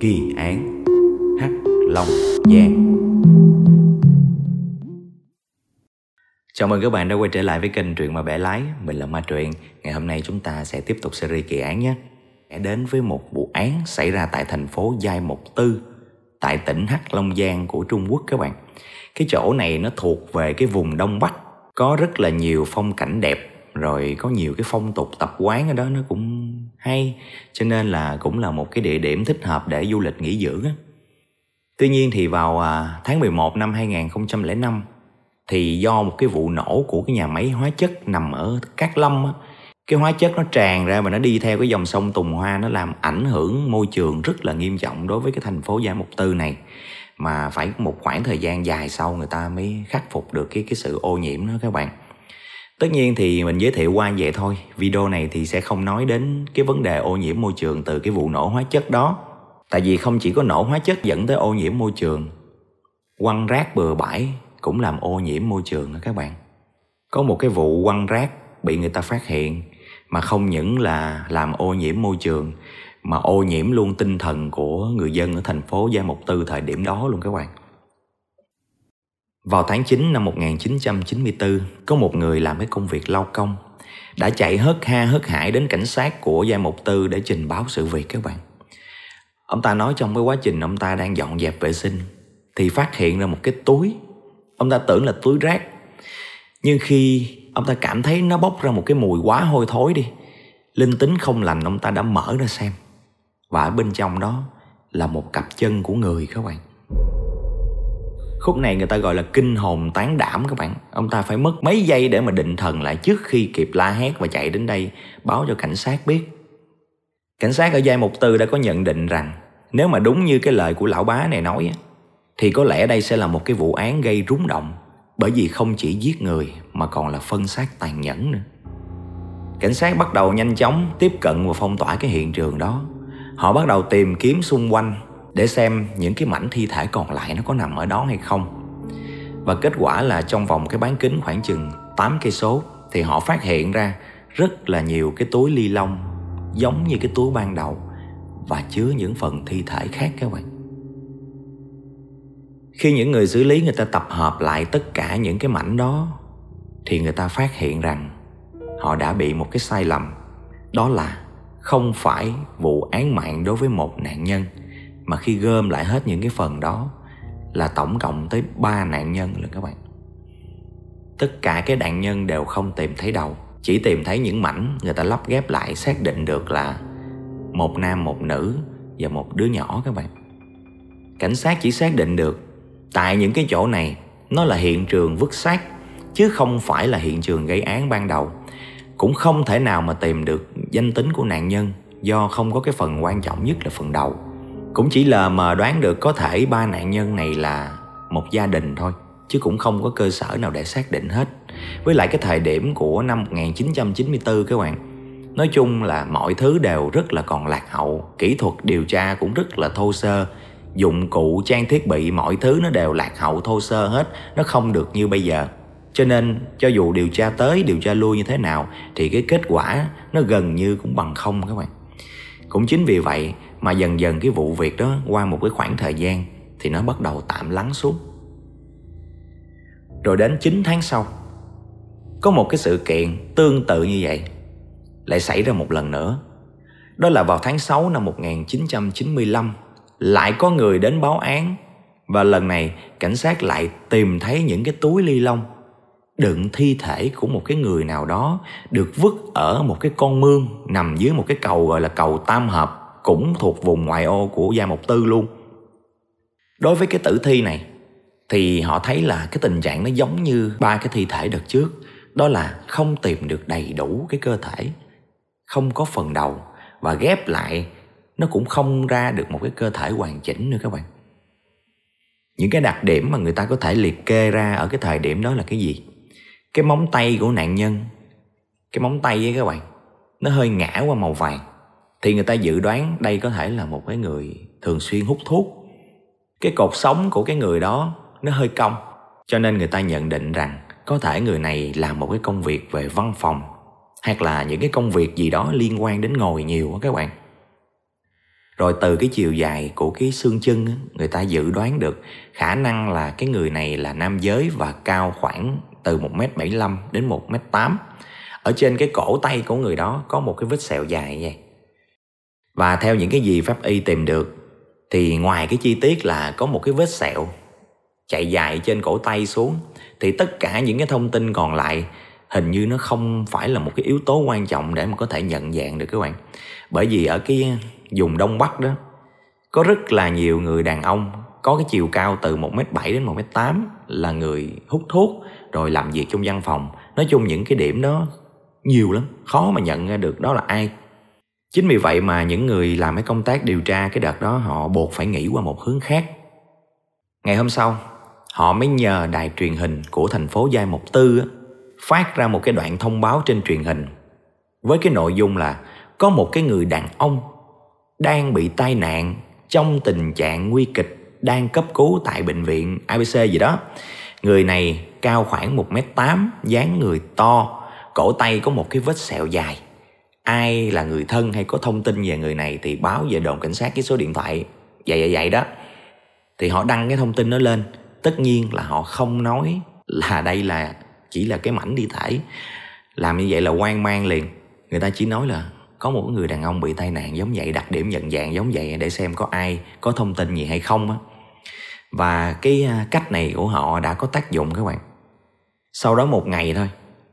Kỳ án, Hắc Long Giang. Chào mừng các bạn đã quay trở lại với kênh Truyện mà bẻ lái. Mình là Ma Truyện. Ngày hôm nay chúng ta sẽ tiếp tục series kỳ án nhé. Sẽ đến với một vụ án xảy ra tại thành phố Giai Mộc Tư, Tại tỉnh Hắc Long Giang của Trung Quốc các bạn. Cái chỗ này nó thuộc về cái vùng Đông Bắc. Có rất là nhiều phong cảnh đẹp, rồi có nhiều cái phong tục tập quán ở đó, nó cũng hay cho nên là cũng là một cái địa điểm thích hợp để du lịch nghỉ dưỡng á. Tuy nhiên thì vào à, tháng 11 năm 2005 thì do một cái vụ nổ của cái nhà máy hóa chất nằm ở Cát Lâm á, cái hóa chất nó tràn ra và nó đi theo cái dòng sông Tùng Hoa nó làm ảnh hưởng môi trường rất là nghiêm trọng đối với cái thành phố Gia Mục Tư này mà phải một khoảng thời gian dài sau người ta mới khắc phục được cái cái sự ô nhiễm đó các bạn. Tất nhiên thì mình giới thiệu qua vậy thôi. Video này thì sẽ không nói đến cái vấn đề ô nhiễm môi trường từ cái vụ nổ hóa chất đó. Tại vì không chỉ có nổ hóa chất dẫn tới ô nhiễm môi trường, Quăng rác bừa bãi cũng làm ô nhiễm môi trường đó các bạn. Có một cái vụ quăng rác bị người ta phát hiện Mà không những là làm ô nhiễm môi trường, Mà ô nhiễm luôn tinh thần của người dân ở thành phố Gia mục Tư thời điểm đó luôn các bạn vào tháng 9 năm 1994, có một người làm cái công việc lao công đã chạy hớt ha hớt hải đến cảnh sát của giai mục Tư để trình báo sự việc các bạn. Ông ta nói trong cái quá trình ông ta đang dọn dẹp vệ sinh thì phát hiện ra một cái túi. Ông ta tưởng là túi rác. Nhưng khi ông ta cảm thấy nó bốc ra một cái mùi quá hôi thối đi, linh tính không lành ông ta đã mở ra xem. Và ở bên trong đó là một cặp chân của người các bạn. Khúc này người ta gọi là kinh hồn tán đảm các bạn. Ông ta phải mất mấy giây để mà định thần lại trước khi kịp la hét và chạy đến đây, báo cho cảnh sát biết. Cảnh sát ở giai mục tư đã có nhận định rằng, Nếu mà đúng như cái lời của lão bá này nói Thì có lẽ đây sẽ là một cái vụ án gây rúng động, Bởi vì không chỉ giết người mà còn là phân xác tàn nhẫn nữa. Cảnh sát bắt đầu nhanh chóng tiếp cận và phong tỏa cái hiện trường đó. Họ bắt đầu tìm kiếm xung quanh để xem những cái mảnh thi thể còn lại nó có nằm ở đó hay không. Và kết quả là trong vòng cái bán kính khoảng chừng 8 cây số thì họ phát hiện ra rất là nhiều cái túi ly lông giống như cái túi ban đầu và chứa những phần thi thể khác các bạn. Khi những người xử lý người ta tập hợp lại tất cả những cái mảnh đó thì người ta phát hiện rằng họ đã bị một cái sai lầm đó là không phải vụ án mạng đối với một nạn nhân mà khi gom lại hết những cái phần đó là tổng cộng tới 3 nạn nhân là các bạn. Tất cả cái nạn nhân đều không tìm thấy đầu, chỉ tìm thấy những mảnh người ta lắp ghép lại xác định được là một nam, một nữ và một đứa nhỏ các bạn. Cảnh sát chỉ xác định được tại những cái chỗ này nó là hiện trường vứt xác, chứ không phải là hiện trường gây án ban đầu. Cũng không thể nào mà tìm được danh tính của nạn nhân do không có cái phần quan trọng nhất là phần đầu cũng chỉ là mà đoán được có thể ba nạn nhân này là một gia đình thôi chứ cũng không có cơ sở nào để xác định hết. Với lại cái thời điểm của năm 1994 các bạn, nói chung là mọi thứ đều rất là còn lạc hậu, kỹ thuật điều tra cũng rất là thô sơ, dụng cụ, trang thiết bị mọi thứ nó đều lạc hậu thô sơ hết, nó không được như bây giờ. Cho nên cho dù điều tra tới, điều tra lui như thế nào thì cái kết quả nó gần như cũng bằng không các bạn. Cũng chính vì vậy mà dần dần cái vụ việc đó qua một cái khoảng thời gian thì nó bắt đầu tạm lắng xuống. Rồi đến 9 tháng sau, có một cái sự kiện tương tự như vậy lại xảy ra một lần nữa. Đó là vào tháng 6 năm 1995, lại có người đến báo án và lần này cảnh sát lại tìm thấy những cái túi ly lông đựng thi thể của một cái người nào đó được vứt ở một cái con mương nằm dưới một cái cầu gọi là cầu Tam Hợp cũng thuộc vùng ngoại ô của Gia Mộc Tư luôn. Đối với cái tử thi này thì họ thấy là cái tình trạng nó giống như ba cái thi thể đợt trước, đó là không tìm được đầy đủ cái cơ thể, không có phần đầu và ghép lại nó cũng không ra được một cái cơ thể hoàn chỉnh nữa các bạn. Những cái đặc điểm mà người ta có thể liệt kê ra ở cái thời điểm đó là cái gì? Cái móng tay của nạn nhân, cái móng tay với các bạn, nó hơi ngã qua màu vàng thì người ta dự đoán đây có thể là một cái người thường xuyên hút thuốc. Cái cột sống của cái người đó nó hơi cong, cho nên người ta nhận định rằng có thể người này làm một cái công việc về văn phòng, hoặc là những cái công việc gì đó liên quan đến ngồi nhiều á các bạn. Rồi từ cái chiều dài của cái xương chân người ta dự đoán được khả năng là cái người này là nam giới và cao khoảng từ 1m75 đến 1m8 ở trên cái cổ tay của người đó có một cái vết sẹo dài vậy và theo những cái gì pháp y tìm được, thì ngoài cái chi tiết là có một cái vết sẹo chạy dài trên cổ tay xuống, thì tất cả những cái thông tin còn lại hình như nó không phải là một cái yếu tố quan trọng để mà có thể nhận dạng được các bạn. Bởi vì ở cái vùng đông bắc đó, có rất là nhiều người đàn ông có cái chiều cao từ 1m7 đến 1m8 là người hút thuốc rồi làm việc trong văn phòng. Nói chung những cái điểm đó nhiều lắm, khó mà nhận ra được đó là ai chính vì vậy mà những người làm cái công tác điều tra cái đợt đó họ buộc phải nghĩ qua một hướng khác ngày hôm sau họ mới nhờ đài truyền hình của thành phố Giai Mộc Tư phát ra một cái đoạn thông báo trên truyền hình với cái nội dung là có một cái người đàn ông đang bị tai nạn trong tình trạng nguy kịch đang cấp cứu tại bệnh viện ABC gì đó. Người này cao khoảng 1m8, dáng người to, cổ tay có một cái vết sẹo dài. Ai là người thân hay có thông tin về người này thì báo về đồn cảnh sát cái số điện thoại vậy vậy vậy đó. Thì họ đăng cái thông tin đó lên, tất nhiên là họ không nói là đây là chỉ là cái mảnh đi thể. Làm như vậy là quan mang liền. Người ta chỉ nói là có một người đàn ông bị tai nạn giống vậy đặc điểm nhận dạng giống vậy để xem có ai có thông tin gì hay không á và cái à, cách này của họ đã có tác dụng các bạn sau đó một ngày thôi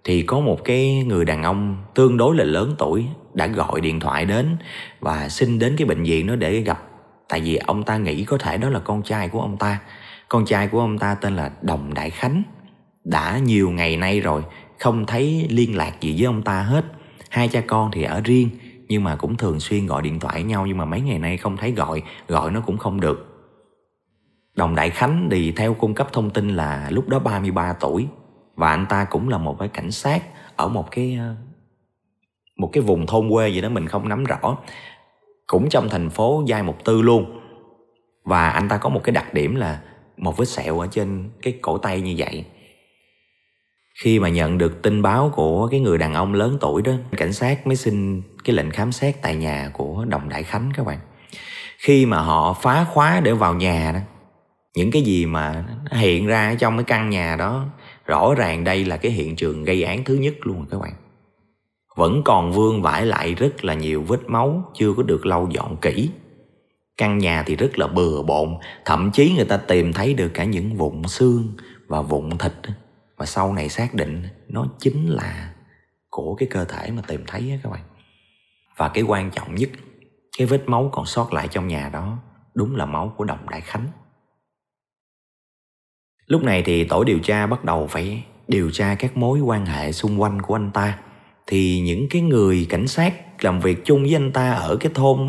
thì có một cái người đàn ông tương đối là lớn tuổi đã gọi điện thoại đến và xin đến cái bệnh viện đó để gặp. Tại vì ông ta nghĩ có thể đó là con trai của ông ta. Con trai của ông ta tên là đồng đại khánh. Đã nhiều ngày nay rồi, không thấy liên lạc gì với ông ta hết. Hai cha con thì ở riêng, nhưng mà cũng thường xuyên gọi điện thoại nhau, nhưng mà mấy ngày nay không thấy gọi gọi nó cũng không được. Đồng Đại Khánh thì theo cung cấp thông tin là lúc đó 33 tuổi và anh ta cũng là một cái cảnh sát ở một cái ờ, một cái vùng thôn quê gì đó mình không nắm rõ. Cũng trong thành phố Giai Mục Tư luôn. Và anh ta có một cái đặc điểm là một vết sẹo ở trên cái cổ tay như vậy. Khi mà nhận được tin báo của cái người đàn ông lớn tuổi đó, cảnh sát mới xin cái lệnh khám xét tại nhà của đồng đại khánh các bạn. Khi mà họ phá khóa để vào nhà đó, những cái gì mà hiện ra trong cái căn nhà đó rõ ràng đây là cái hiện trường gây án thứ nhất luôn các bạn. Vẫn còn vương vãi lại rất là nhiều vết máu, chưa có được lau dọn kỹ. Căn nhà thì rất là bừa bộn, thậm chí người ta tìm thấy được cả những vụn xương và vụn thịt và sau này xác định nó chính là của cái cơ thể mà tìm thấy á các bạn. Và cái quan trọng nhất, cái vết máu còn sót lại trong nhà đó, đúng là máu của đồng đại khánh lúc này thì tổ điều tra bắt đầu phải điều tra các mối quan hệ xung quanh của anh ta. Thì những cái người cảnh sát làm việc chung với anh ta ở cái thôn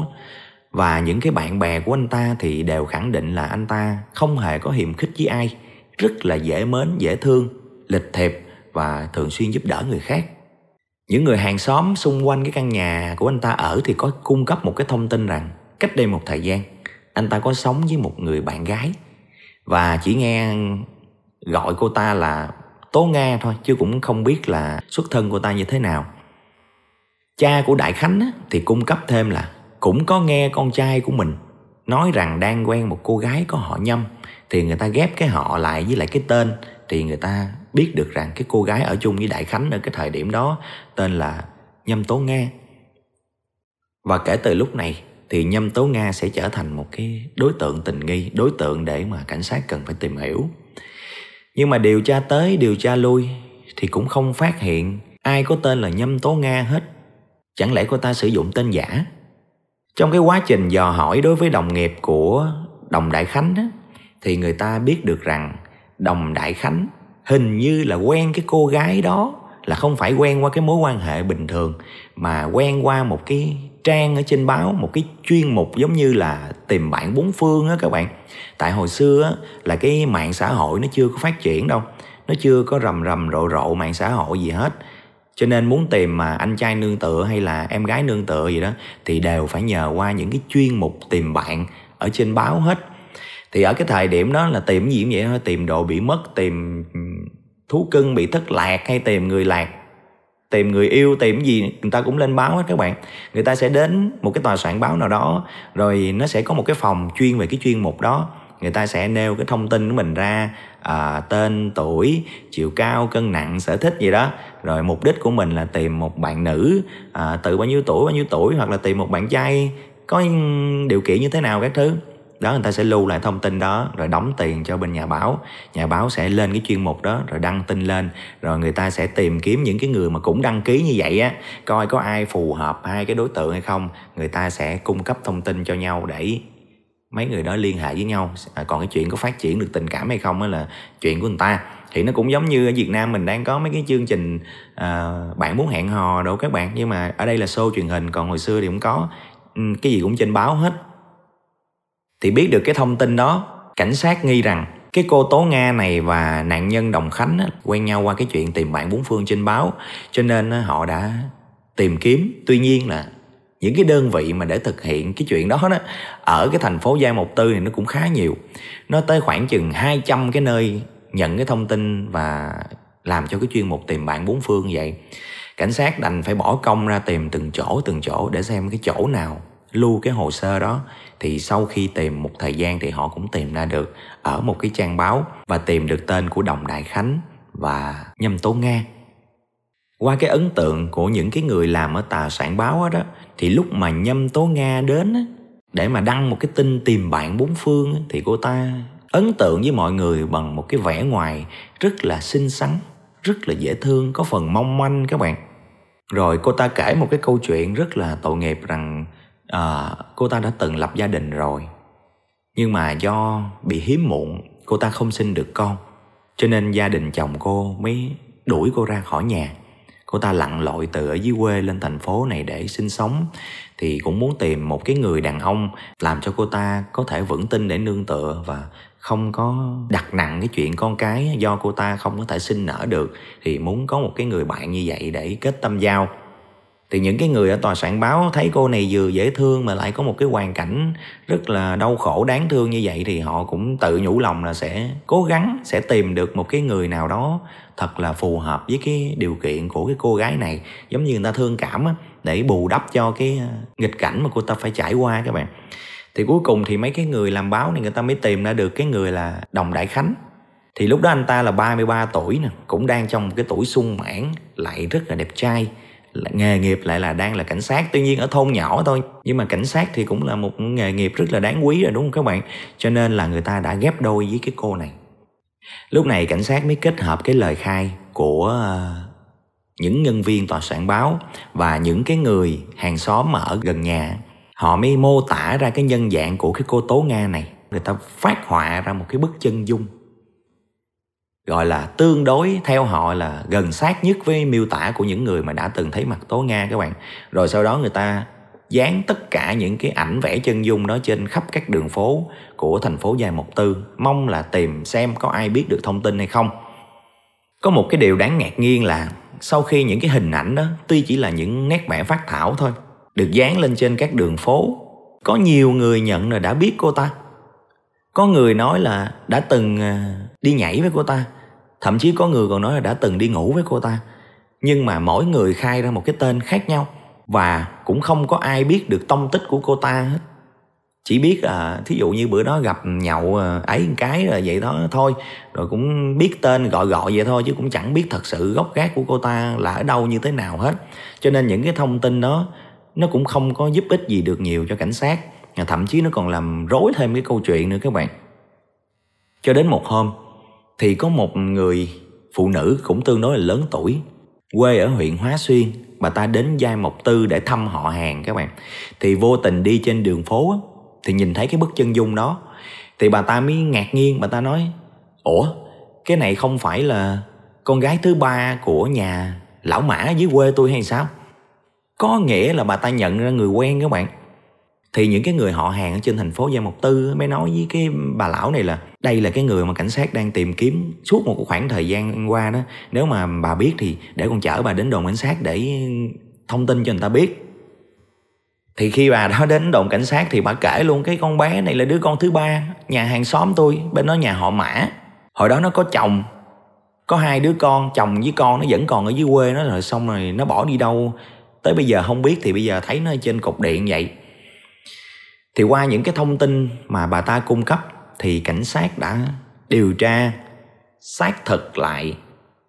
và những cái bạn bè của anh ta thì đều khẳng định là anh ta không hề có hiềm khích với ai, rất là dễ mến, dễ thương, lịch thiệp và thường xuyên giúp đỡ người khác. Những người hàng xóm xung quanh cái căn nhà của anh ta ở thì có cung cấp một cái thông tin rằng cách đây một thời gian, anh ta có sống với một người bạn gái và chỉ nghe gọi cô ta là tố nga thôi, chứ cũng không biết là xuất thân cô ta như thế nào cha của đại khánh thì cung cấp thêm là cũng có nghe con trai của mình nói rằng đang quen một cô gái có họ nhâm, thì người ta ghép cái họ lại với lại cái tên, thì người ta biết được rằng cái cô gái ở chung với Đại Khánh ở cái thời điểm đó tên là Nhâm Tố Nga. Và kể từ lúc này thì Nhâm Tố Nga sẽ trở thành một cái đối tượng tình nghi, đối tượng để mà cảnh sát cần phải tìm hiểu. Nhưng mà điều tra tới, điều tra lui thì cũng không phát hiện ai có tên là Nhâm Tố Nga hết. Chẳng lẽ cô ta sử dụng tên giả? Trong cái quá trình dò hỏi đối với đồng nghiệp của Đồng Đại Khánh á, thì người ta biết được rằng Đồng Đại Khánh hình như là quen cái cô gái đó là không phải quen qua cái mối quan hệ bình thường mà quen qua một cái trang ở trên báo một cái chuyên mục giống như là tìm bạn bốn phương á các bạn. Tại hồi xưa á, là cái mạng xã hội nó chưa có phát triển đâu. Nó chưa có rầm rầm rộ rộ mạng xã hội gì hết. Cho nên muốn tìm mà anh trai nương tựa hay là em gái nương tựa gì đó thì đều phải nhờ qua những cái chuyên mục tìm bạn ở trên báo hết. Thì ở cái thời điểm đó là tìm gì cũng vậy thôi tìm đồ bị mất tìm ừ, thú cưng bị thất lạc hay tìm người lạc tìm người yêu tìm gì người ta cũng lên báo hết các bạn. Người ta sẽ đến một cái tòa soạn báo nào đó rồi nó sẽ có một cái phòng chuyên về cái chuyên mục đó. Người ta sẽ nêu cái thông tin của mình ra à, tên tuổi chiều cao cân nặng sở thích gì đó. Rồi mục đích của mình là tìm một bạn nữ à, từ bao nhiêu tuổi bao nhiêu tuổi hoặc là tìm một bạn trai có điều kiện như thế nào các thứ đó người ta sẽ lưu lại thông tin đó rồi đóng tiền cho bên nhà báo. Nhà báo sẽ lên cái chuyên mục đó rồi đăng tin lên rồi người ta sẽ tìm kiếm những cái người mà cũng đăng ký như vậy á coi có ai phù hợp hai cái đối tượng hay không. Người ta sẽ cung cấp thông tin cho nhau để mấy người đó liên hệ với nhau. À, còn cái chuyện có phát triển được tình cảm hay không đó là chuyện của người ta. Thì nó cũng giống như ở Việt Nam mình đang có mấy cái chương trình à, bạn muốn hẹn hò đâu các bạn. Nhưng mà ở đây là show truyền hình còn hồi xưa thì cũng có ừ, cái gì cũng trên báo hết thì biết được cái thông tin đó cảnh sát nghi rằng cái cô Tố Nga này và nạn nhân Đồng Khánh á, quen nhau qua cái chuyện tìm bạn bốn phương trên báo. Cho nên á, họ đã tìm kiếm. Tuy nhiên là những cái đơn vị mà để thực hiện cái chuyện đó đó ở cái thành phố Giai Mộc Tư này nó cũng khá nhiều. Nó tới khoảng chừng 200 cái nơi nhận cái thông tin và làm cho cái chuyên mục tìm bạn bốn phương vậy. Cảnh sát đành phải bỏ công ra tìm từng chỗ từng chỗ để xem cái chỗ nào lưu cái hồ sơ đó thì sau khi tìm một thời gian thì họ cũng tìm ra được, ở một cái trang báo và tìm được tên của đồng đại khánh và nhâm tố nga. Qua cái ấn tượng của những cái người làm ở tà sản báo đó, thì lúc mà nhâm tố nga đến để mà đăng một cái tin tìm bạn bốn phương thì cô ta ấn tượng với mọi người bằng một cái vẻ ngoài rất là xinh xắn, rất là dễ thương, có phần mong manh các bạn. Rồi cô ta kể một cái câu chuyện rất là tội nghiệp rằng à, cô ta đã từng lập gia đình rồi. Nhưng mà do bị hiếm muộn cô ta không sinh được con. Cho nên gia đình chồng cô mới đuổi cô ra khỏi nhà. Cô ta lặn lội từ ở dưới quê lên thành phố này để sinh sống. Thì cũng muốn tìm một cái người đàn ông làm cho cô ta có thể vững tin để nương tựa và không có đặt nặng cái chuyện con cái do cô ta không có thể sinh nở được. Thì muốn có một cái người bạn như vậy để kết tâm giao thì những cái người ở tòa soạn báo thấy cô này vừa dễ thương mà lại có một cái hoàn cảnh rất là đau khổ, đáng thương như vậy thì họ cũng tự nhủ lòng là sẽ cố gắng, sẽ tìm được một cái người nào đó thật là phù hợp với cái điều kiện của cái cô gái này. Giống như người ta thương cảm á, để bù đắp cho cái ờ, nghịch cảnh mà cô ta phải trải qua các bạn. Thì cuối cùng thì mấy cái người làm báo này người ta mới tìm ra được cái người là đồng đại khánh. Thì lúc đó anh ta là 33 tuổi nè, cũng đang trong một cái tuổi sung mãn, lại rất là đẹp trai nghề nghiệp lại là đang là cảnh sát, tuy nhiên ở thôn nhỏ thôi. Nhưng mà cảnh sát thì cũng là một nghề nghiệp rất là đáng quý rồi, đúng không các bạn? Cho nên là người ta đã ghép đôi với cái cô này. Lúc này cảnh sát mới kết hợp cái lời khai của ờ, những nhân viên tòa soạn báo và những cái người hàng xóm mà ở gần nhà. Họ mới mô tả ra cái nhân dạng của cái cô tố nga này. Người ta phát họa ra một cái bức chân dung gọi là tương đối, theo họ là gần sát nhất với miêu tả của những người mà đã từng thấy mặt tố nga các bạn. Rồi sau đó người ta dán tất cả những cái ảnh vẽ chân dung đó trên khắp các đường phố của thành phố Dài một Tư, mong là tìm xem có ai biết được thông tin hay không. Có một cái điều đáng ngạc nhiên là sau khi những cái hình ảnh đó, tuy chỉ là những nét vẽ phát thảo thôi, được dán lên trên các đường phố, có nhiều người nhận là đã biết cô ta. Có người nói là đã từng ờ, đi nhảy với cô ta thậm chí có người còn nói là đã từng đi ngủ với cô ta. Nhưng mà mỗi người khai ra một cái tên khác nhau và cũng không có ai biết được tông tích của cô ta hết. Chỉ biết à thí dụ như bữa đó gặp nhậu à, ấy một cái rồi vậy đó thôi. Rồi cũng biết tên gọi gọi vậy thôi chứ cũng chẳng biết thật sự gốc gác của cô ta là ở đâu như thế nào hết. Cho nên những cái thông tin đó, nó cũng không có giúp ích gì được nhiều cho cảnh sát. Thậm chí nó còn làm rối thêm cái câu chuyện nữa các bạn. Cho đến một hôm thì có một người phụ nữ cũng tương đối là lớn tuổi quê ở huyện Hóa Xuyên. Bà ta đến Giai Mộc Tư để thăm họ hàng các bạn. Thì vô tình đi trên đường phố á, thì nhìn thấy cái bức chân dung đó. Thì bà ta mới ngạc nhiên bà ta nói ủa cái này không phải là con gái thứ ba của nhà lão mã dưới quê tôi hay sao? Có nghĩa là bà ta nhận ra người quen các bạn thì những cái người họ hàng ở trên thành phố Gia Mộc Tư mới nói với cái bà lão này là đây là cái người mà cảnh sát đang tìm kiếm suốt một khoảng thời gian qua đó. Nếu mà bà biết thì để con chở bà đến đồn cảnh sát để thông tin cho người ta biết. Thì khi bà đó đến đồn cảnh sát thì bà kể luôn, cái con bé này là đứa con thứ ba, nhà hàng xóm tôi, bên đó nhà họ mã. Hồi đó nó có chồng, có hai đứa con, chồng với con nó vẫn còn ở dưới quê nó, rồi xong rồi nó bỏ đi đâu. Tới bây giờ không biết thì bây giờ thấy nó trên cục điện vậy thì qua những cái thông tin mà bà ta cung cấp, thì cảnh sát đã điều tra, xác thực lại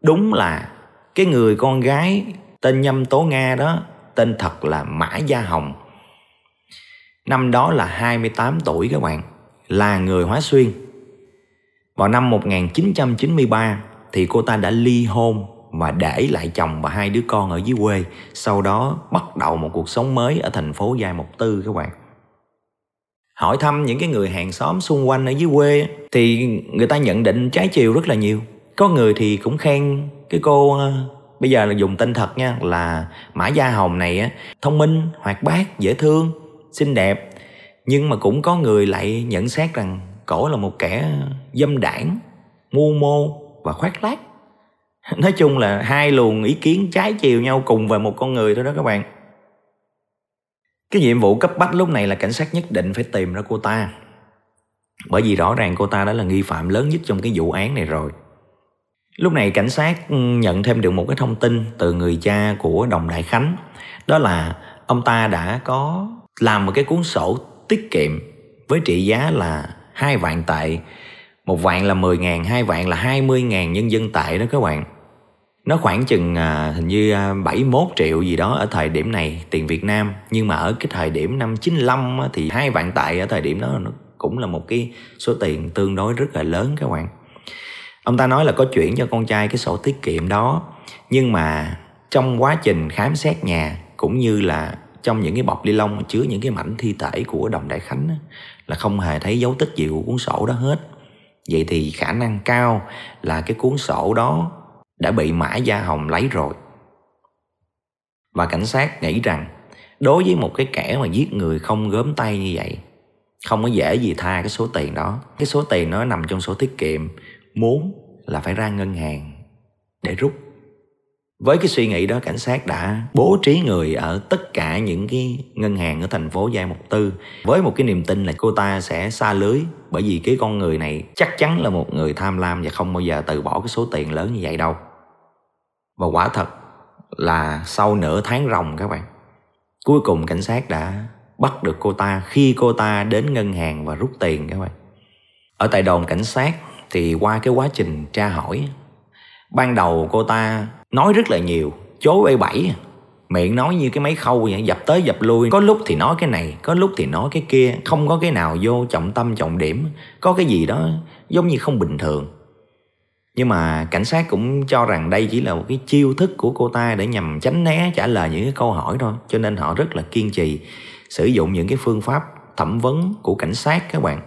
đúng là cái người con gái tên nhâm tố nga đó, tên thật là mã gia hồng. Năm đó là 28 tuổi các bạn, là người hóa xuyên. Vào năm 1993 thì cô ta đã ly hôn và để lại chồng và hai đứa con ở dưới quê, sau đó bắt đầu một cuộc sống mới ở thành phố Giai Mộc Tư các bạn hỏi thăm những cái người hàng xóm xung quanh ở dưới quê, thì người ta nhận định trái chiều rất là nhiều. Có người thì cũng khen cái cô ờ, bây giờ là dùng tên thật nha, là mã gia hồng này á, thông minh, hoạt bát, dễ thương, xinh đẹp. Nhưng mà cũng có người lại nhận xét rằng cổ là một kẻ dâm đảng, mưu mô và khoác lác. Nói chung là hai luồng ý kiến trái chiều nhau cùng về một con người thôi đó các bạn cái nhiệm vụ cấp bách lúc này là cảnh sát nhất định phải tìm ra cô ta. Bởi vì rõ ràng cô ta đã là nghi phạm lớn nhất trong cái vụ án này rồi. Lúc này cảnh sát ừ, nhận thêm được một cái thông tin từ người cha của đồng đại khánh. Đó là ông ta đã có làm một cái cuốn sổ tiết kiệm với trị giá là hai vạn tệ. Một vạn là 10 ngàn, hai vạn là 20 ngàn nhân dân tệ đó các bạn nó khoảng chừng à, hình như à, 71 triệu gì đó ở thời điểm này tiền Việt Nam. Nhưng mà ở cái thời điểm năm 95 á, thì hai vạn tệ ở thời điểm đó nó cũng là một cái số tiền tương đối rất là lớn các bạn. Ông ta nói là có chuyển cho con trai cái sổ tiết kiệm đó. Nhưng mà trong quá trình khám xét nhà cũng như là trong những cái bọc ni lông chứa những cái mảnh thi thể của đồng đại khánh á, là không hề thấy dấu tích gì của cuốn sổ đó hết. Vậy thì khả năng cao là cái cuốn sổ đó đã bị Mã Gia Hồng lấy rồi. Và cảnh sát nghĩ rằng, đối với một cái kẻ mà giết người không gớm tay như vậy, không có dễ gì tha cái số tiền đó. Cái số tiền nó nằm trong sổ tiết kiệm, muốn là phải ra ngân hàng để rút. Với cái suy nghĩ đó, cảnh sát đã bố trí người ở tất cả những cái ngân hàng ở thành phố Giai Mộc Tư với một cái niềm tin là cô ta sẽ xa lưới, bởi vì cái con người này chắc chắn là một người tham lam và không bao giờ từ bỏ cái số tiền lớn như vậy đâu. Và quả thật là sau nửa tháng ròng các bạn, Cuối cùng cảnh sát đã bắt được cô ta khi cô ta đến ngân hàng và rút tiền các bạn Ở tại đồn cảnh sát thì qua cái quá trình tra hỏi Ban đầu cô ta nói rất là nhiều Chối bậy bẫy. Miệng nói như cái máy khâu vậy, Dập tới dập lui. Có lúc thì nói cái này, Có lúc thì nói cái kia. Không có cái nào vô trọng tâm, trọng điểm. Có cái gì đó giống như không bình thường. Nhưng mà cảnh sát cũng cho rằng đây chỉ là một cái chiêu thức của cô ta để nhằm tránh né, trả lời những cái câu hỏi thôi. Cho nên họ rất là kiên trì, sử dụng những cái phương pháp thẩm vấn của cảnh sát các bạn.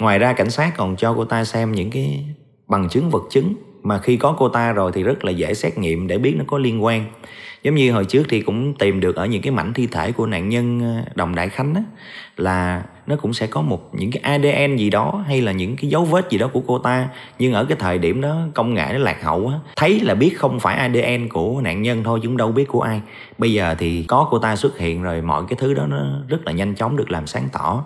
Ngoài ra, cảnh sát còn cho cô ta xem những cái bằng chứng vật chứng mà khi có cô ta rồi thì rất là dễ xét nghiệm để biết nó có liên quan. Giống như hồi trước thì cũng tìm được ở những cái mảnh thi thể của nạn nhân ờ, đồng đại khánh á, là nó cũng sẽ có một những cái ADN gì đó hay là những cái dấu vết gì đó của cô ta. Nhưng ở cái thời điểm đó công nghệ nó lạc hậu á thấy là biết không phải ADN của nạn nhân thôi chúng đâu biết của ai. Bây giờ thì có cô ta xuất hiện rồi mọi cái thứ đó nó rất là nhanh chóng được làm sáng tỏ.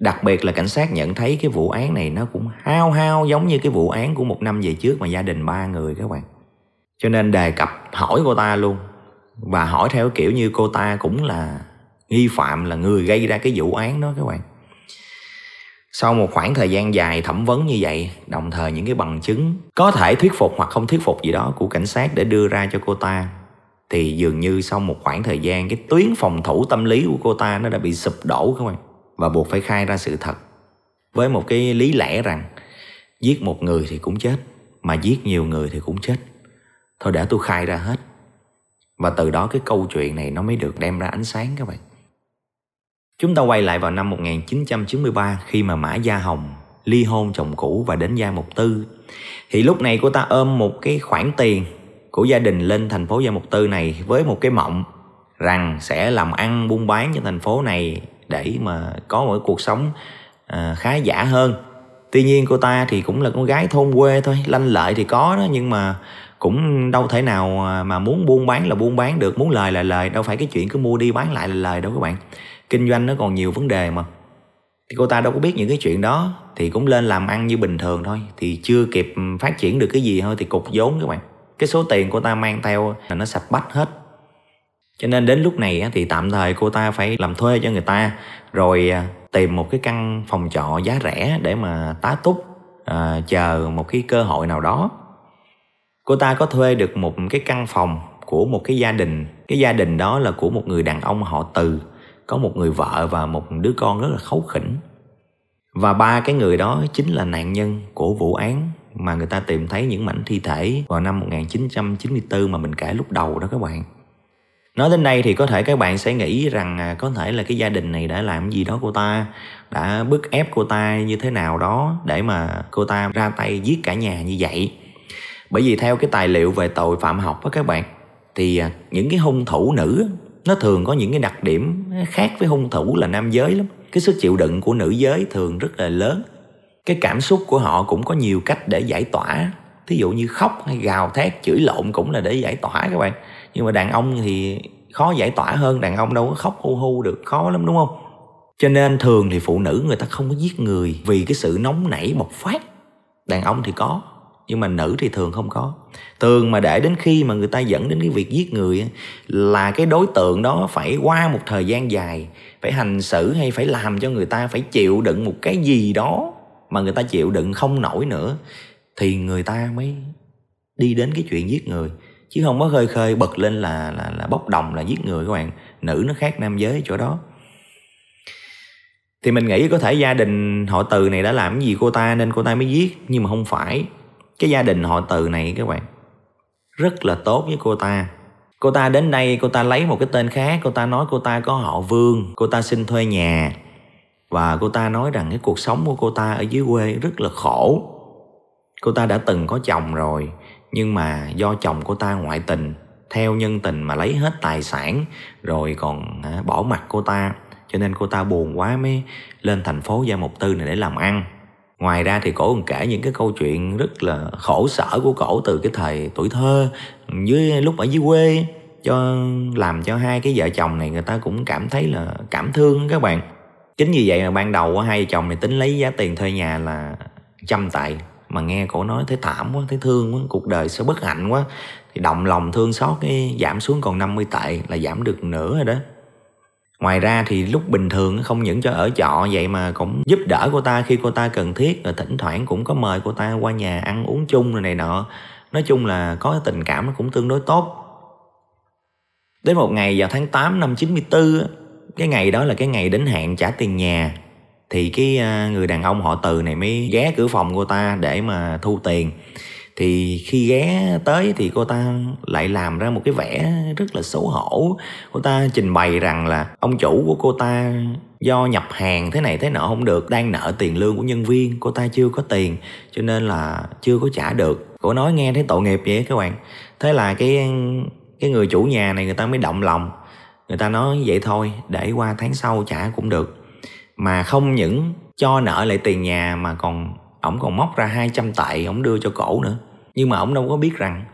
Đặc biệt là cảnh sát nhận thấy cái vụ án này nó cũng hao hao giống như cái vụ án của một năm về trước mà gia đình ba người các bạn. Cho nên đề cập hỏi cô ta luôn. Và hỏi theo kiểu như cô ta cũng là nghi phạm, là người gây ra cái vụ án đó các bạn. Sau một khoảng thời gian dài thẩm vấn như vậy, đồng thời những cái bằng chứng có thể thuyết phục hoặc không thuyết phục gì đó của cảnh sát để đưa ra cho cô ta, thì dường như sau một khoảng thời gian, cái tuyến phòng thủ tâm lý của cô ta nó đã bị sụp đổ các bạn và buộc phải khai ra sự thật. Với một cái lý lẽ rằng, giết một người thì cũng chết, mà giết nhiều người thì cũng chết. Thôi để tôi khai ra hết. Và từ đó cái câu chuyện này nó mới được đem ra ánh sáng các bạn. Chúng ta quay lại vào năm 1993 khi mà Mã Gia Hồng ly hôn chồng cũ và đến Gia Mục Tư. Thì lúc này cô ta ôm một cái khoản tiền của gia đình lên thành phố Gia Mục Tư này với một cái mộng rằng sẽ làm ăn buôn bán cho thành phố này để mà có một cuộc sống à, khá giả hơn. Tuy nhiên cô ta thì cũng là con gái thôn quê thôi, lanh lợi thì có đó nhưng mà cũng đâu thể nào à, mà muốn buôn bán là buôn bán được, muốn lời là lời, đâu phải cái chuyện cứ mua đi bán lại là lời đâu các bạn. Kinh doanh nó còn nhiều vấn đề mà. Thì cô ta đâu có biết những cái chuyện đó thì cũng lên làm ăn như bình thường thôi thì chưa kịp phát triển được cái gì thôi thì cục vốn các bạn. Cái số tiền cô ta mang theo là nó sạch bách hết cho nên đến lúc này thì tạm thời cô ta phải làm thuê cho người ta rồi à, tìm một cái căn phòng trọ giá rẻ để mà tá túc à, chờ một cái cơ hội nào đó. Cô ta có thuê được một cái căn phòng của một cái gia đình. Cái gia đình đó là của một người đàn ông họ từ có một người vợ và một đứa con rất là khấu khỉnh. Và ba cái người đó chính là nạn nhân của vụ án mà người ta tìm thấy những mảnh thi thể vào năm 1994 mà mình kể lúc đầu đó các bạn. Nói đến đây thì có thể các bạn sẽ nghĩ rằng à, có thể là cái gia đình này đã làm gì đó cô ta, đã bức ép cô ta như thế nào đó để mà cô ta ra tay giết cả nhà như vậy. Bởi vì theo cái tài liệu về tội phạm học đó các bạn, thì à, những cái hung thủ nữ nó thường có những cái đặc điểm khác với hung thủ là nam giới lắm. Cái sức chịu đựng của nữ giới thường rất là lớn. Cái cảm xúc của họ cũng có nhiều cách để giải tỏa. Thí dụ như khóc hay gào thét chửi lộn cũng là để giải tỏa các bạn nhưng mà đàn ông thì khó giải tỏa hơn, đàn ông đâu có khóc hu hu được, khó lắm, đúng không? Cho nên thường thì phụ nữ người ta không có giết người vì cái sự nóng nảy bộc phát. Đàn ông thì có, nhưng mà nữ thì thường không có. Thường mà để đến khi mà người ta dẫn đến cái việc giết người là cái đối tượng đó phải qua một thời gian dài, phải hành xử hay phải làm cho người ta phải chịu đựng một cái gì đó mà người ta chịu đựng không nổi nữa, thì người ta mới đi đến cái chuyện giết người chứ không có khơi khơi bật lên là là là bốc đồng, là giết người các bạn. Nữ nó khác nam giới chỗ đó. Thì mình nghĩ có thể gia đình họ từ này đã làm gì cô ta nên cô ta mới giết. Nhưng mà không phải. Cái gia đình họ từ này các bạn, rất là tốt với cô ta. Cô ta đến đây, cô ta lấy một cái tên khác. Cô ta nói cô ta có họ vương, cô ta xin thuê nhà. Và cô ta nói rằng cái cuộc sống của cô ta ở dưới quê rất là khổ. Cô ta đã từng có chồng rồi nhưng mà do chồng cô ta ngoại tình, theo nhân tình mà lấy hết tài sản, rồi còn à, bỏ mặt cô ta, cho nên cô ta buồn quá mới lên thành phố gia mục tư này để làm ăn. Ngoài ra thì cổ còn kể những cái câu chuyện rất là khổ sở của cổ từ cái thời tuổi thơ, dưới, lúc ở dưới quê, cho làm cho hai cái vợ chồng này người ta cũng cảm thấy là cảm thương các bạn. Chính vì vậy mà ban đầu hai vợ chồng này tính lấy giá tiền thuê nhà là trăm tệ mà nghe cổ nói thấy thảm quá, thấy thương quá, cuộc đời sẽ bất hạnh quá. Thì động lòng thương xót cái giảm xuống còn 50 tệ là giảm được nửa rồi đó. Ngoài ra thì lúc bình thường không những cho ở trọ vậy mà cũng giúp đỡ cô ta khi cô ta cần thiết. Rồi thỉnh thoảng cũng có mời cô ta qua nhà ăn uống chung rồi này nọ. Nói chung là có tình cảm nó cũng tương đối tốt. Đến một ngày vào tháng 8 năm 94 cái ngày đó là cái ngày đến hạn trả tiền nhà thì cái à, người đàn ông họ từ này mới ghé cửa phòng cô ta để mà thu tiền. Thì khi ghé tới thì cô ta lại làm ra một cái vẻ rất là xấu hổ. Cô ta trình bày rằng là ông chủ của cô ta do nhập hàng thế này thế nọ không được, đang nợ tiền lương của nhân viên, cô ta chưa có tiền, cho nên là chưa có trả được. Cô nói nghe thấy tội nghiệp vậy các bạn. Thế là cái cái người chủ nhà này người ta mới động lòng. Người ta nói vậy thôi, để qua tháng sau trả cũng được mà không những cho nợ lại tiền nhà mà còn ổng còn móc ra 200 tệ ổng đưa cho cổ nữa. Nhưng mà ổng đâu có biết rằng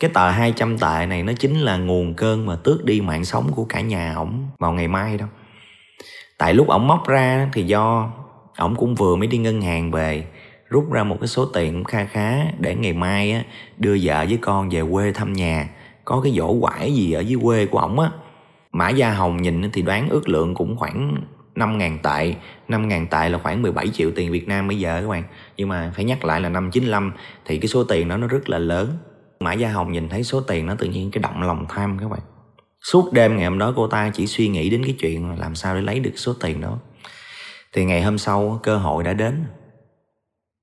cái tờ 200 tệ này nó chính là nguồn cơn mà tước đi mạng sống của cả nhà ổng vào ngày mai đâu tại lúc ổng móc ra thì do ổng cũng vừa mới đi ngân hàng về rút ra một cái số tiền cũng kha khá để ngày mai á, đưa vợ với con về quê thăm nhà. Có cái dỗ quải gì ở dưới quê của ổng á. Mã gia hồng nhìn thì đoán ước lượng cũng khoảng 5.000 tệ. 5.000 tệ là khoảng 17 triệu tiền Việt Nam bây giờ các bạn. Nhưng mà phải nhắc lại là năm 95 thì cái số tiền đó nó rất là lớn. Mã Gia Hồng nhìn thấy số tiền nó tự nhiên cái động lòng tham các bạn. Suốt đêm ngày hôm đó cô ta chỉ suy nghĩ đến cái chuyện làm sao để lấy được số tiền đó. Thì ngày hôm sau cơ hội đã đến.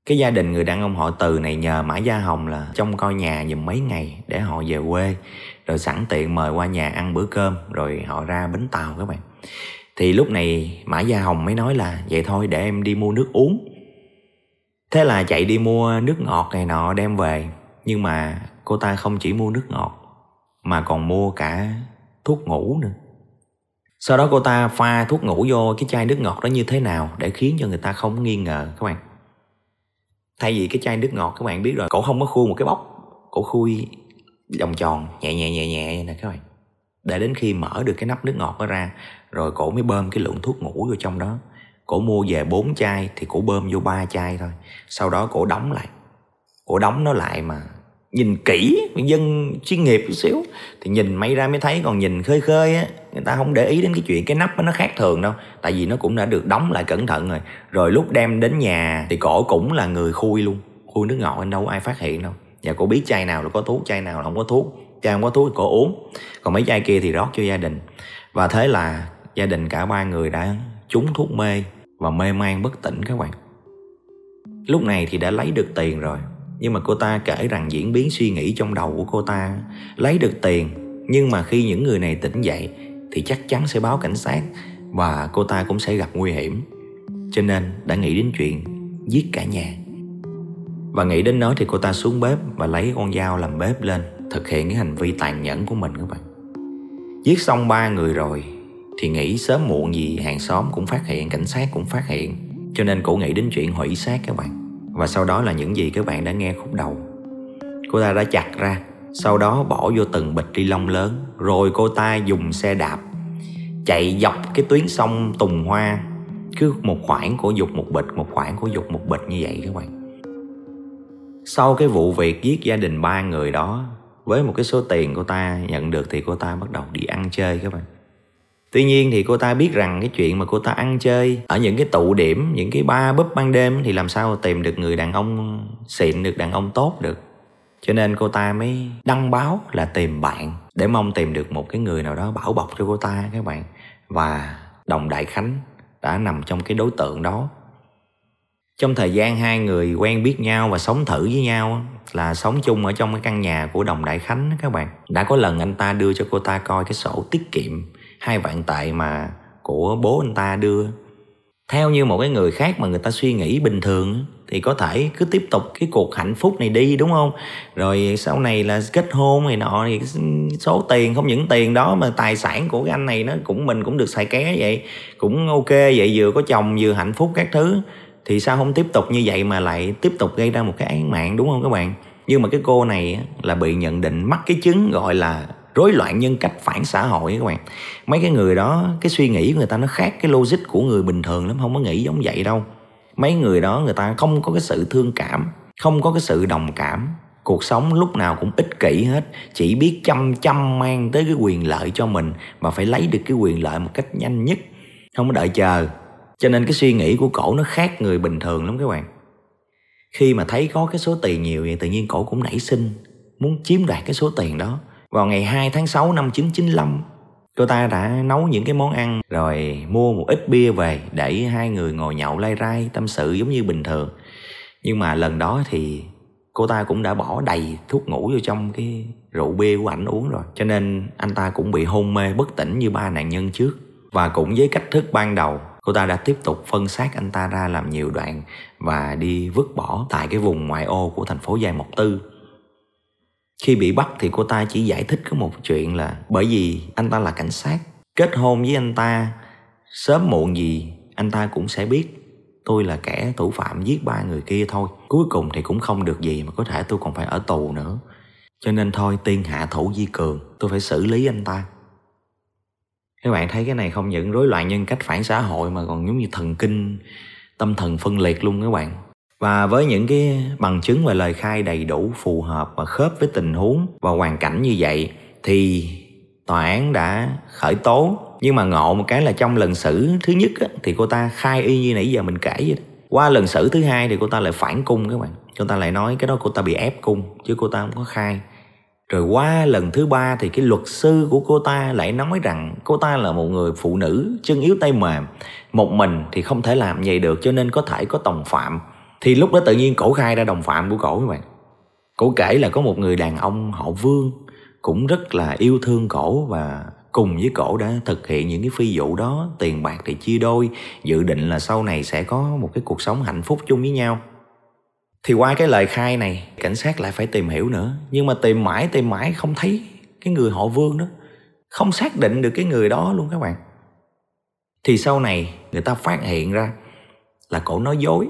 Cái gia đình người đàn ông họ từ này nhờ Mã Gia Hồng là trông coi nhà dùm mấy ngày để họ về quê. Rồi sẵn tiện mời qua nhà ăn bữa cơm, rồi họ ra bến tàu các bạn thì lúc này Mã Gia Hồng mới nói là, vậy thôi, để em đi mua nước uống. Thế là chạy đi mua nước ngọt này nọ đem về. Nhưng mà cô ta không chỉ mua nước ngọt, mà còn mua cả thuốc ngủ nữa. Sau đó cô ta pha thuốc ngủ vô cái chai nước ngọt đó như thế nào để khiến cho người ta không nghi ngờ các bạn. Thay vì cái chai nước ngọt, các bạn biết rồi, cổ không có khui một cái bóc, cổ khui vòng tròn, nhẹ nhẹ nhẹ nhẹ nè các bạn. Để đến khi mở được cái nắp nước ngọt đó ra rồi cổ mới bơm cái lượng thuốc ngủ vô trong đó. Cổ mua về bốn chai thì cổ bơm vô ba chai thôi. Sau đó cổ đóng lại. Cổ đóng nó lại mà nhìn kỹ, dân chuyên nghiệp chút xíu. Thì nhìn mấy ra mới thấy, còn nhìn khơi khơi á, người ta không để ý đến cái chuyện cái nắp nó khác thường đâu. Tại vì nó cũng đã được đóng lại cẩn thận rồi. Rồi lúc đem đến nhà thì cổ cũng là người khui luôn. Khui nước ngọt anh đâu ai phát hiện đâu. Và cổ biết chai nào là có thuốc, chai nào là không có thuốc. Chai không có thuốc thì cổ uống. Còn mấy chai kia thì rót cho gia đình. Và thế là gia đình cả ba người đã trúng thuốc mê và mê man bất tỉnh các bạn. Lúc này thì đã lấy được tiền rồi, nhưng mà cô ta kể rằng diễn biến suy nghĩ trong đầu của cô ta, lấy được tiền, nhưng mà khi những người này tỉnh dậy thì chắc chắn sẽ báo cảnh sát và cô ta cũng sẽ gặp nguy hiểm. Cho nên đã nghĩ đến chuyện giết cả nhà. Và nghĩ đến đó thì cô ta xuống bếp và lấy con dao làm bếp lên, thực hiện cái hành vi tàn nhẫn của mình các bạn. Giết xong ba người rồi thì nghĩ sớm muộn gì hàng xóm cũng phát hiện, cảnh sát cũng phát hiện. Cho nên cổ nghĩ đến chuyện hủy xác các bạn. Và sau đó là những gì các bạn đã nghe khúc đầu. Cô ta đã chặt ra, Sau đó bỏ vô từng bịch ni lông lớn, Rồi cô ta dùng xe đạp Chạy dọc cái tuyến sông Tùng Hoa. Cứ một khoảng của dục một bịch, Một khoảng của dục một bịch như vậy các bạn. Sau cái vụ việc giết gia đình ba người đó, Với một cái số tiền cô ta nhận được Thì cô ta bắt đầu đi ăn chơi các bạn. Tuy nhiên thì cô ta biết rằng cái chuyện mà cô ta ăn chơi ở những cái tụ điểm, những cái ba búp ban đêm thì làm sao tìm được người đàn ông xịn, được đàn ông tốt được. Cho nên cô ta mới đăng báo là tìm bạn để mong tìm được một cái người nào đó bảo bọc cho cô ta các bạn. Và Đồng Đại Khánh đã nằm trong cái đối tượng đó. Trong thời gian hai người quen biết nhau và sống thử với nhau là sống chung ở trong cái căn nhà của Đồng Đại Khánh các bạn. Đã có lần anh ta đưa cho cô ta coi cái sổ tiết kiệm hai vạn tệ mà của bố anh ta đưa. Theo như một cái người khác mà người ta suy nghĩ bình thường, thì có thể cứ tiếp tục cái cuộc hạnh phúc này đi, đúng không? Rồi sau này là kết hôn này nọ, thì số tiền, không những tiền đó, mà tài sản của cái anh này nó cũng mình cũng được xài ké vậy. Cũng ok vậy, vừa có chồng, vừa hạnh phúc các thứ. Thì sao không tiếp tục như vậy mà lại tiếp tục gây ra một cái án mạng, đúng không các bạn? Nhưng mà cái cô này là bị nhận định mắc cái chứng gọi là rối loạn nhân cách phản xã hội các bạn. Mấy cái người đó, cái suy nghĩ của người ta nó khác cái logic của người bình thường lắm, không có nghĩ giống vậy đâu. Mấy người đó người ta không có cái sự thương cảm, không có cái sự đồng cảm. Cuộc sống lúc nào cũng ích kỷ hết, chỉ biết chăm chăm mang tới cái quyền lợi cho mình mà phải lấy được cái quyền lợi một cách nhanh nhất, không có đợi chờ. Cho nên cái suy nghĩ của cổ nó khác người bình thường lắm các bạn. Khi mà thấy có cái số tiền nhiều vậy, tự nhiên cổ cũng nảy sinh, muốn chiếm đoạt cái số tiền đó vào ngày 2 tháng 6 năm 1995, cô ta đã nấu những cái món ăn rồi mua một ít bia về để hai người ngồi nhậu lai rai tâm sự giống như bình thường. Nhưng mà lần đó thì cô ta cũng đã bỏ đầy thuốc ngủ vô trong cái rượu bia của ảnh uống rồi. Cho nên anh ta cũng bị hôn mê bất tỉnh như ba nạn nhân trước. Và cũng với cách thức ban đầu, cô ta đã tiếp tục phân xác anh ta ra làm nhiều đoạn và đi vứt bỏ tại cái vùng ngoại ô của thành phố Giai Mộc Tư khi bị bắt thì cô ta chỉ giải thích có một chuyện là bởi vì anh ta là cảnh sát, kết hôn với anh ta, sớm muộn gì anh ta cũng sẽ biết tôi là kẻ thủ phạm giết ba người kia thôi. Cuối cùng thì cũng không được gì mà có thể tôi còn phải ở tù nữa. Cho nên thôi, tiên hạ thủ di cường, tôi phải xử lý anh ta. Các bạn thấy cái này không những rối loạn nhân cách phản xã hội mà còn giống như thần kinh, tâm thần phân liệt luôn các bạn và với những cái bằng chứng và lời khai đầy đủ phù hợp và khớp với tình huống và hoàn cảnh như vậy thì tòa án đã khởi tố. Nhưng mà ngộ một cái là trong lần xử thứ nhất á, thì cô ta khai y như nãy giờ mình kể vậy đó. qua lần xử thứ hai thì cô ta lại phản cung các bạn. Cô ta lại nói cái đó cô ta bị ép cung chứ cô ta không có khai. Rồi qua lần thứ ba thì cái luật sư của cô ta lại nói rằng cô ta là một người phụ nữ chân yếu tay mềm. Một mình thì không thể làm vậy được cho nên có thể có tòng phạm thì lúc đó tự nhiên cổ khai ra đồng phạm của cổ các bạn. Cổ kể là có một người đàn ông họ vương cũng rất là yêu thương cổ và cùng với cổ đã thực hiện những cái phi vụ đó, tiền bạc thì chia đôi, dự định là sau này sẽ có một cái cuộc sống hạnh phúc chung với nhau. Thì qua cái lời khai này, cảnh sát lại phải tìm hiểu nữa. Nhưng mà tìm mãi tìm mãi không thấy cái người họ vương đó. Không xác định được cái người đó luôn các bạn. Thì sau này người ta phát hiện ra là cổ nói dối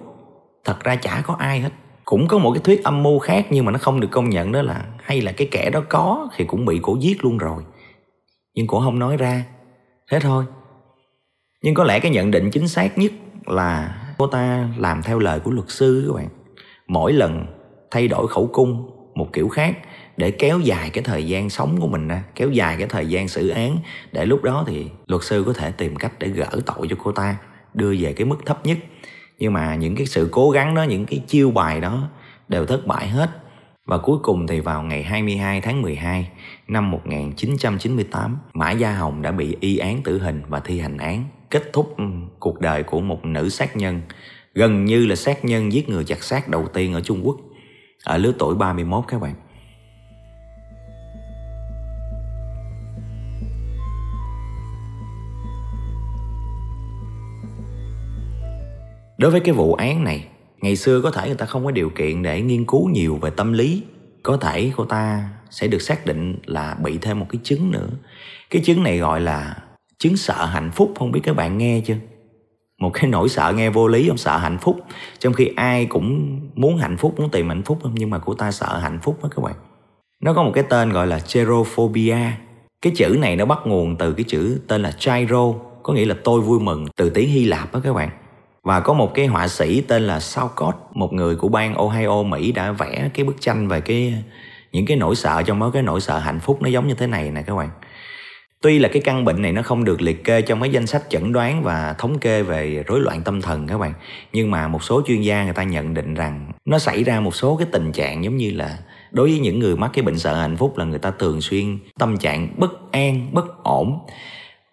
thật ra chả có ai hết. Cũng có một cái thuyết âm mưu khác nhưng mà nó không được công nhận đó là hay là cái kẻ đó có thì cũng bị cổ giết luôn rồi. Nhưng cổ không nói ra. Thế thôi. Nhưng có lẽ cái nhận định chính xác nhất là cô ta làm theo lời của luật sư các bạn. Mỗi lần thay đổi khẩu cung một kiểu khác để kéo dài cái thời gian sống của mình ra, kéo dài cái thời gian xử án, để lúc đó thì luật sư có thể tìm cách để gỡ tội cho cô ta, đưa về cái mức thấp nhất nhưng mà những cái sự cố gắng đó những cái chiêu bài đó đều thất bại hết và cuối cùng thì vào ngày 22 tháng 12 năm 1998, Mã Gia Hồng đã bị y án tử hình và thi hành án, kết thúc cuộc đời của một nữ sát nhân, gần như là sát nhân giết người chặt xác đầu tiên ở Trung Quốc, ở lứa tuổi 31 các bạn. Đối với cái vụ án này, ngày xưa có thể người ta không có điều kiện để nghiên cứu nhiều về tâm lý. Có thể cô ta sẽ được xác định là bị thêm một cái chứng nữa. Cái chứng này gọi là chứng sợ hạnh phúc, không biết các bạn nghe chưa? Một cái nỗi sợ nghe vô lý không sợ hạnh phúc Trong khi ai cũng muốn hạnh phúc, muốn tìm hạnh phúc Nhưng mà cô ta sợ hạnh phúc đó các bạn Nó có một cái tên gọi là cherophobia Cái chữ này nó bắt nguồn từ cái chữ tên là chairo Có nghĩa là tôi vui mừng từ tiếng Hy Lạp đó các bạn và có một cái họa sĩ tên là Southcott một người của bang Ohio Mỹ đã vẽ cái bức tranh về cái những cái nỗi sợ trong đó cái nỗi sợ hạnh phúc nó giống như thế này nè các bạn. Tuy là cái căn bệnh này nó không được liệt kê trong mấy danh sách chẩn đoán và thống kê về rối loạn tâm thần các bạn Nhưng mà một số chuyên gia người ta nhận định rằng nó xảy ra một số cái tình trạng giống như là Đối với những người mắc cái bệnh sợ hạnh phúc là người ta thường xuyên tâm trạng bất an, bất ổn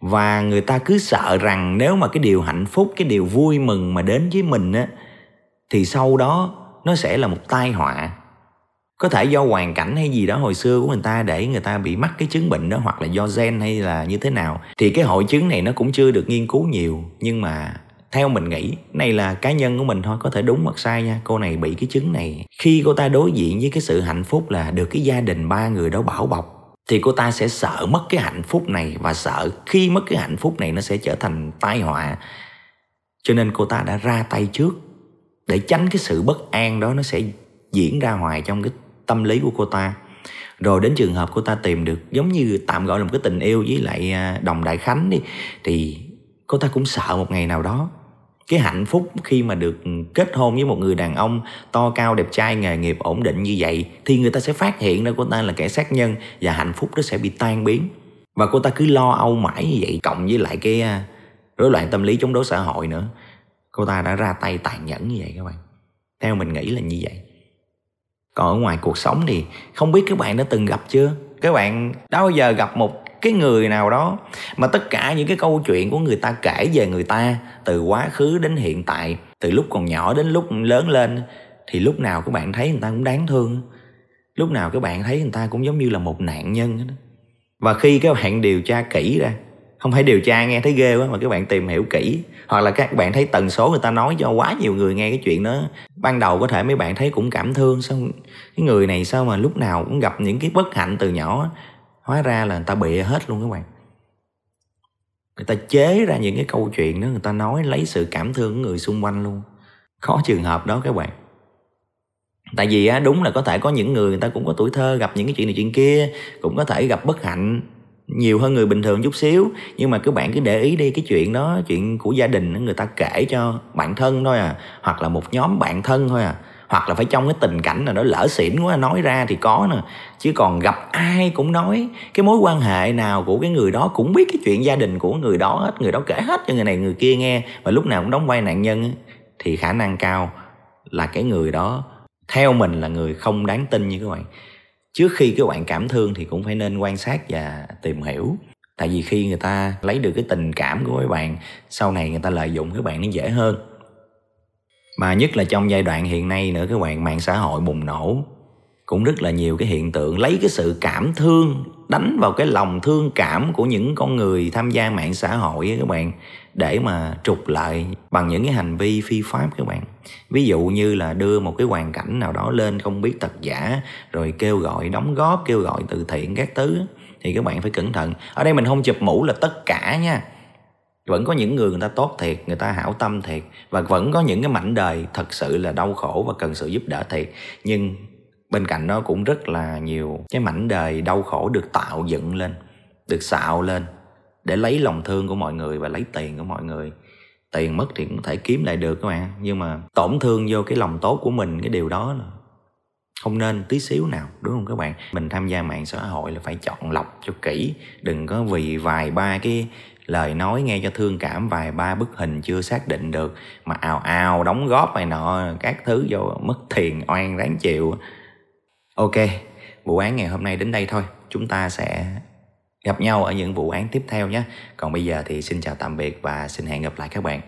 và người ta cứ sợ rằng nếu mà cái điều hạnh phúc, cái điều vui mừng mà đến với mình á, thì sau đó nó sẽ là một tai họa. Có thể do hoàn cảnh hay gì đó hồi xưa của người ta để người ta bị mắc cái chứng bệnh đó, hoặc là do gen hay là như thế nào, thì cái hội chứng này nó cũng chưa được nghiên cứu nhiều. Nhưng mà theo mình nghĩ, này là cá nhân của mình thôi, có thể đúng hoặc sai nha. Cô này bị cái chứng này. Khi cô ta đối diện với cái sự hạnh phúc là được cái gia đình ba người đó bảo bọc thì cô ta sẽ sợ mất cái hạnh phúc này và sợ khi mất cái hạnh phúc này nó sẽ trở thành tai họa. Cho nên cô ta đã ra tay trước để tránh cái sự bất an đó nó sẽ diễn ra hoài trong cái tâm lý của cô ta. Rồi đến trường hợp cô ta tìm được giống như tạm gọi là một cái tình yêu với lại à, đồng đại khánh đi, thì cô ta cũng sợ một ngày nào đó cái hạnh phúc khi mà được kết hôn với một người đàn ông to cao, đẹp trai, nghề nghiệp ổn định như vậy thì người ta sẽ phát hiện ra cô ta là kẻ sát nhân và hạnh phúc đó sẽ bị tan biến. Và cô ta cứ lo âu mãi như vậy, cộng với lại cái à, rối loạn tâm lý chống đối xã hội nữa. Cô ta đã ra tay tàn nhẫn như vậy các bạn. Theo mình nghĩ là như vậy. Còn ở ngoài cuộc sống thì không biết các bạn đã từng gặp chưa? Các bạn đã bao giờ gặp một cái người nào đó mà tất cả những cái câu chuyện của người ta kể về người ta từ quá khứ đến hiện tại, từ lúc còn nhỏ đến lúc lớn lên, thì lúc nào các bạn thấy người ta cũng đáng thương. Lúc nào các bạn thấy người ta cũng giống như là một nạn nhân và khi các bạn điều tra kỹ ra, không phải điều tra nghe thấy ghê quá mà các bạn tìm hiểu kỹ, hoặc là các bạn thấy tần số người ta nói cho quá nhiều người nghe cái chuyện đó, ban đầu có thể mấy bạn thấy cũng cảm thương sao cái người này sao mà lúc nào cũng gặp những cái bất hạnh từ nhỏ hóa ra là người ta bịa hết luôn các bạn. Người ta chế ra những cái câu chuyện đó, người ta nói, lấy sự cảm thương của người xung quanh luôn. Có trường hợp đó các bạn. Tại vì á, đúng là có thể có những người người ta cũng có tuổi thơ, gặp những cái chuyện này chuyện kia, cũng có thể gặp bất hạnh nhiều hơn người bình thường chút xíu. Nhưng mà các bạn cứ để ý đi, cái chuyện đó, chuyện của gia đình, người ta kể cho bạn thân thôi à hoặc là một nhóm bạn thân thôi à hoặc là phải trong cái tình cảnh nào đó lỡ xỉn quá, nói ra thì có nè. Chứ còn gặp ai cũng nói, cái mối quan hệ nào của cái người đó cũng biết cái chuyện gia đình của người đó hết, người đó kể hết cho người này người kia nghe và lúc nào cũng đóng vai nạn nhân thì khả năng cao là cái người đó theo mình là người không đáng tin như các bạn. Trước khi các bạn cảm thương thì cũng phải nên quan sát và tìm hiểu. Tại vì khi người ta lấy được cái tình cảm của các bạn, sau này người ta lợi dụng các bạn nó dễ hơn mà nhất là trong giai đoạn hiện nay nữa các bạn mạng xã hội bùng nổ. Cũng rất là nhiều cái hiện tượng lấy cái sự cảm thương, đánh vào cái lòng thương cảm của những con người tham gia mạng xã hội các bạn, để mà trục lợi bằng những cái hành vi phi pháp các bạn. Ví dụ như là đưa một cái hoàn cảnh nào đó lên không biết thật giả, rồi kêu gọi đóng góp, kêu gọi từ thiện các thứ thì các bạn phải cẩn thận. Ở đây mình không chụp mũ là tất cả nha vẫn có những người người ta tốt thiệt, người ta hảo tâm thiệt, và vẫn có những cái mảnh đời thật sự là đau khổ và cần sự giúp đỡ thiệt. Nhưng bên cạnh đó cũng rất là nhiều cái mảnh đời đau khổ được tạo dựng lên, được xạo lên để lấy lòng thương của mọi người và lấy tiền của mọi người. Tiền mất thì cũng thể kiếm lại được các bạn, nhưng mà tổn thương vô cái lòng tốt của mình, cái điều đó là không nên tí xíu nào, đúng không các bạn? Mình tham gia mạng xã hội là phải chọn lọc cho kỹ, đừng có vì vài ba cái lời nói nghe cho thương cảm vài ba bức hình chưa xác định được, mà ào ào đóng góp này nọ, các thứ vô mất tiền oan ráng chịu. Ok, vụ án ngày hôm nay đến đây thôi. Chúng ta sẽ gặp nhau ở những vụ án tiếp theo nhé. Còn bây giờ thì xin chào tạm biệt và xin hẹn gặp lại các bạn.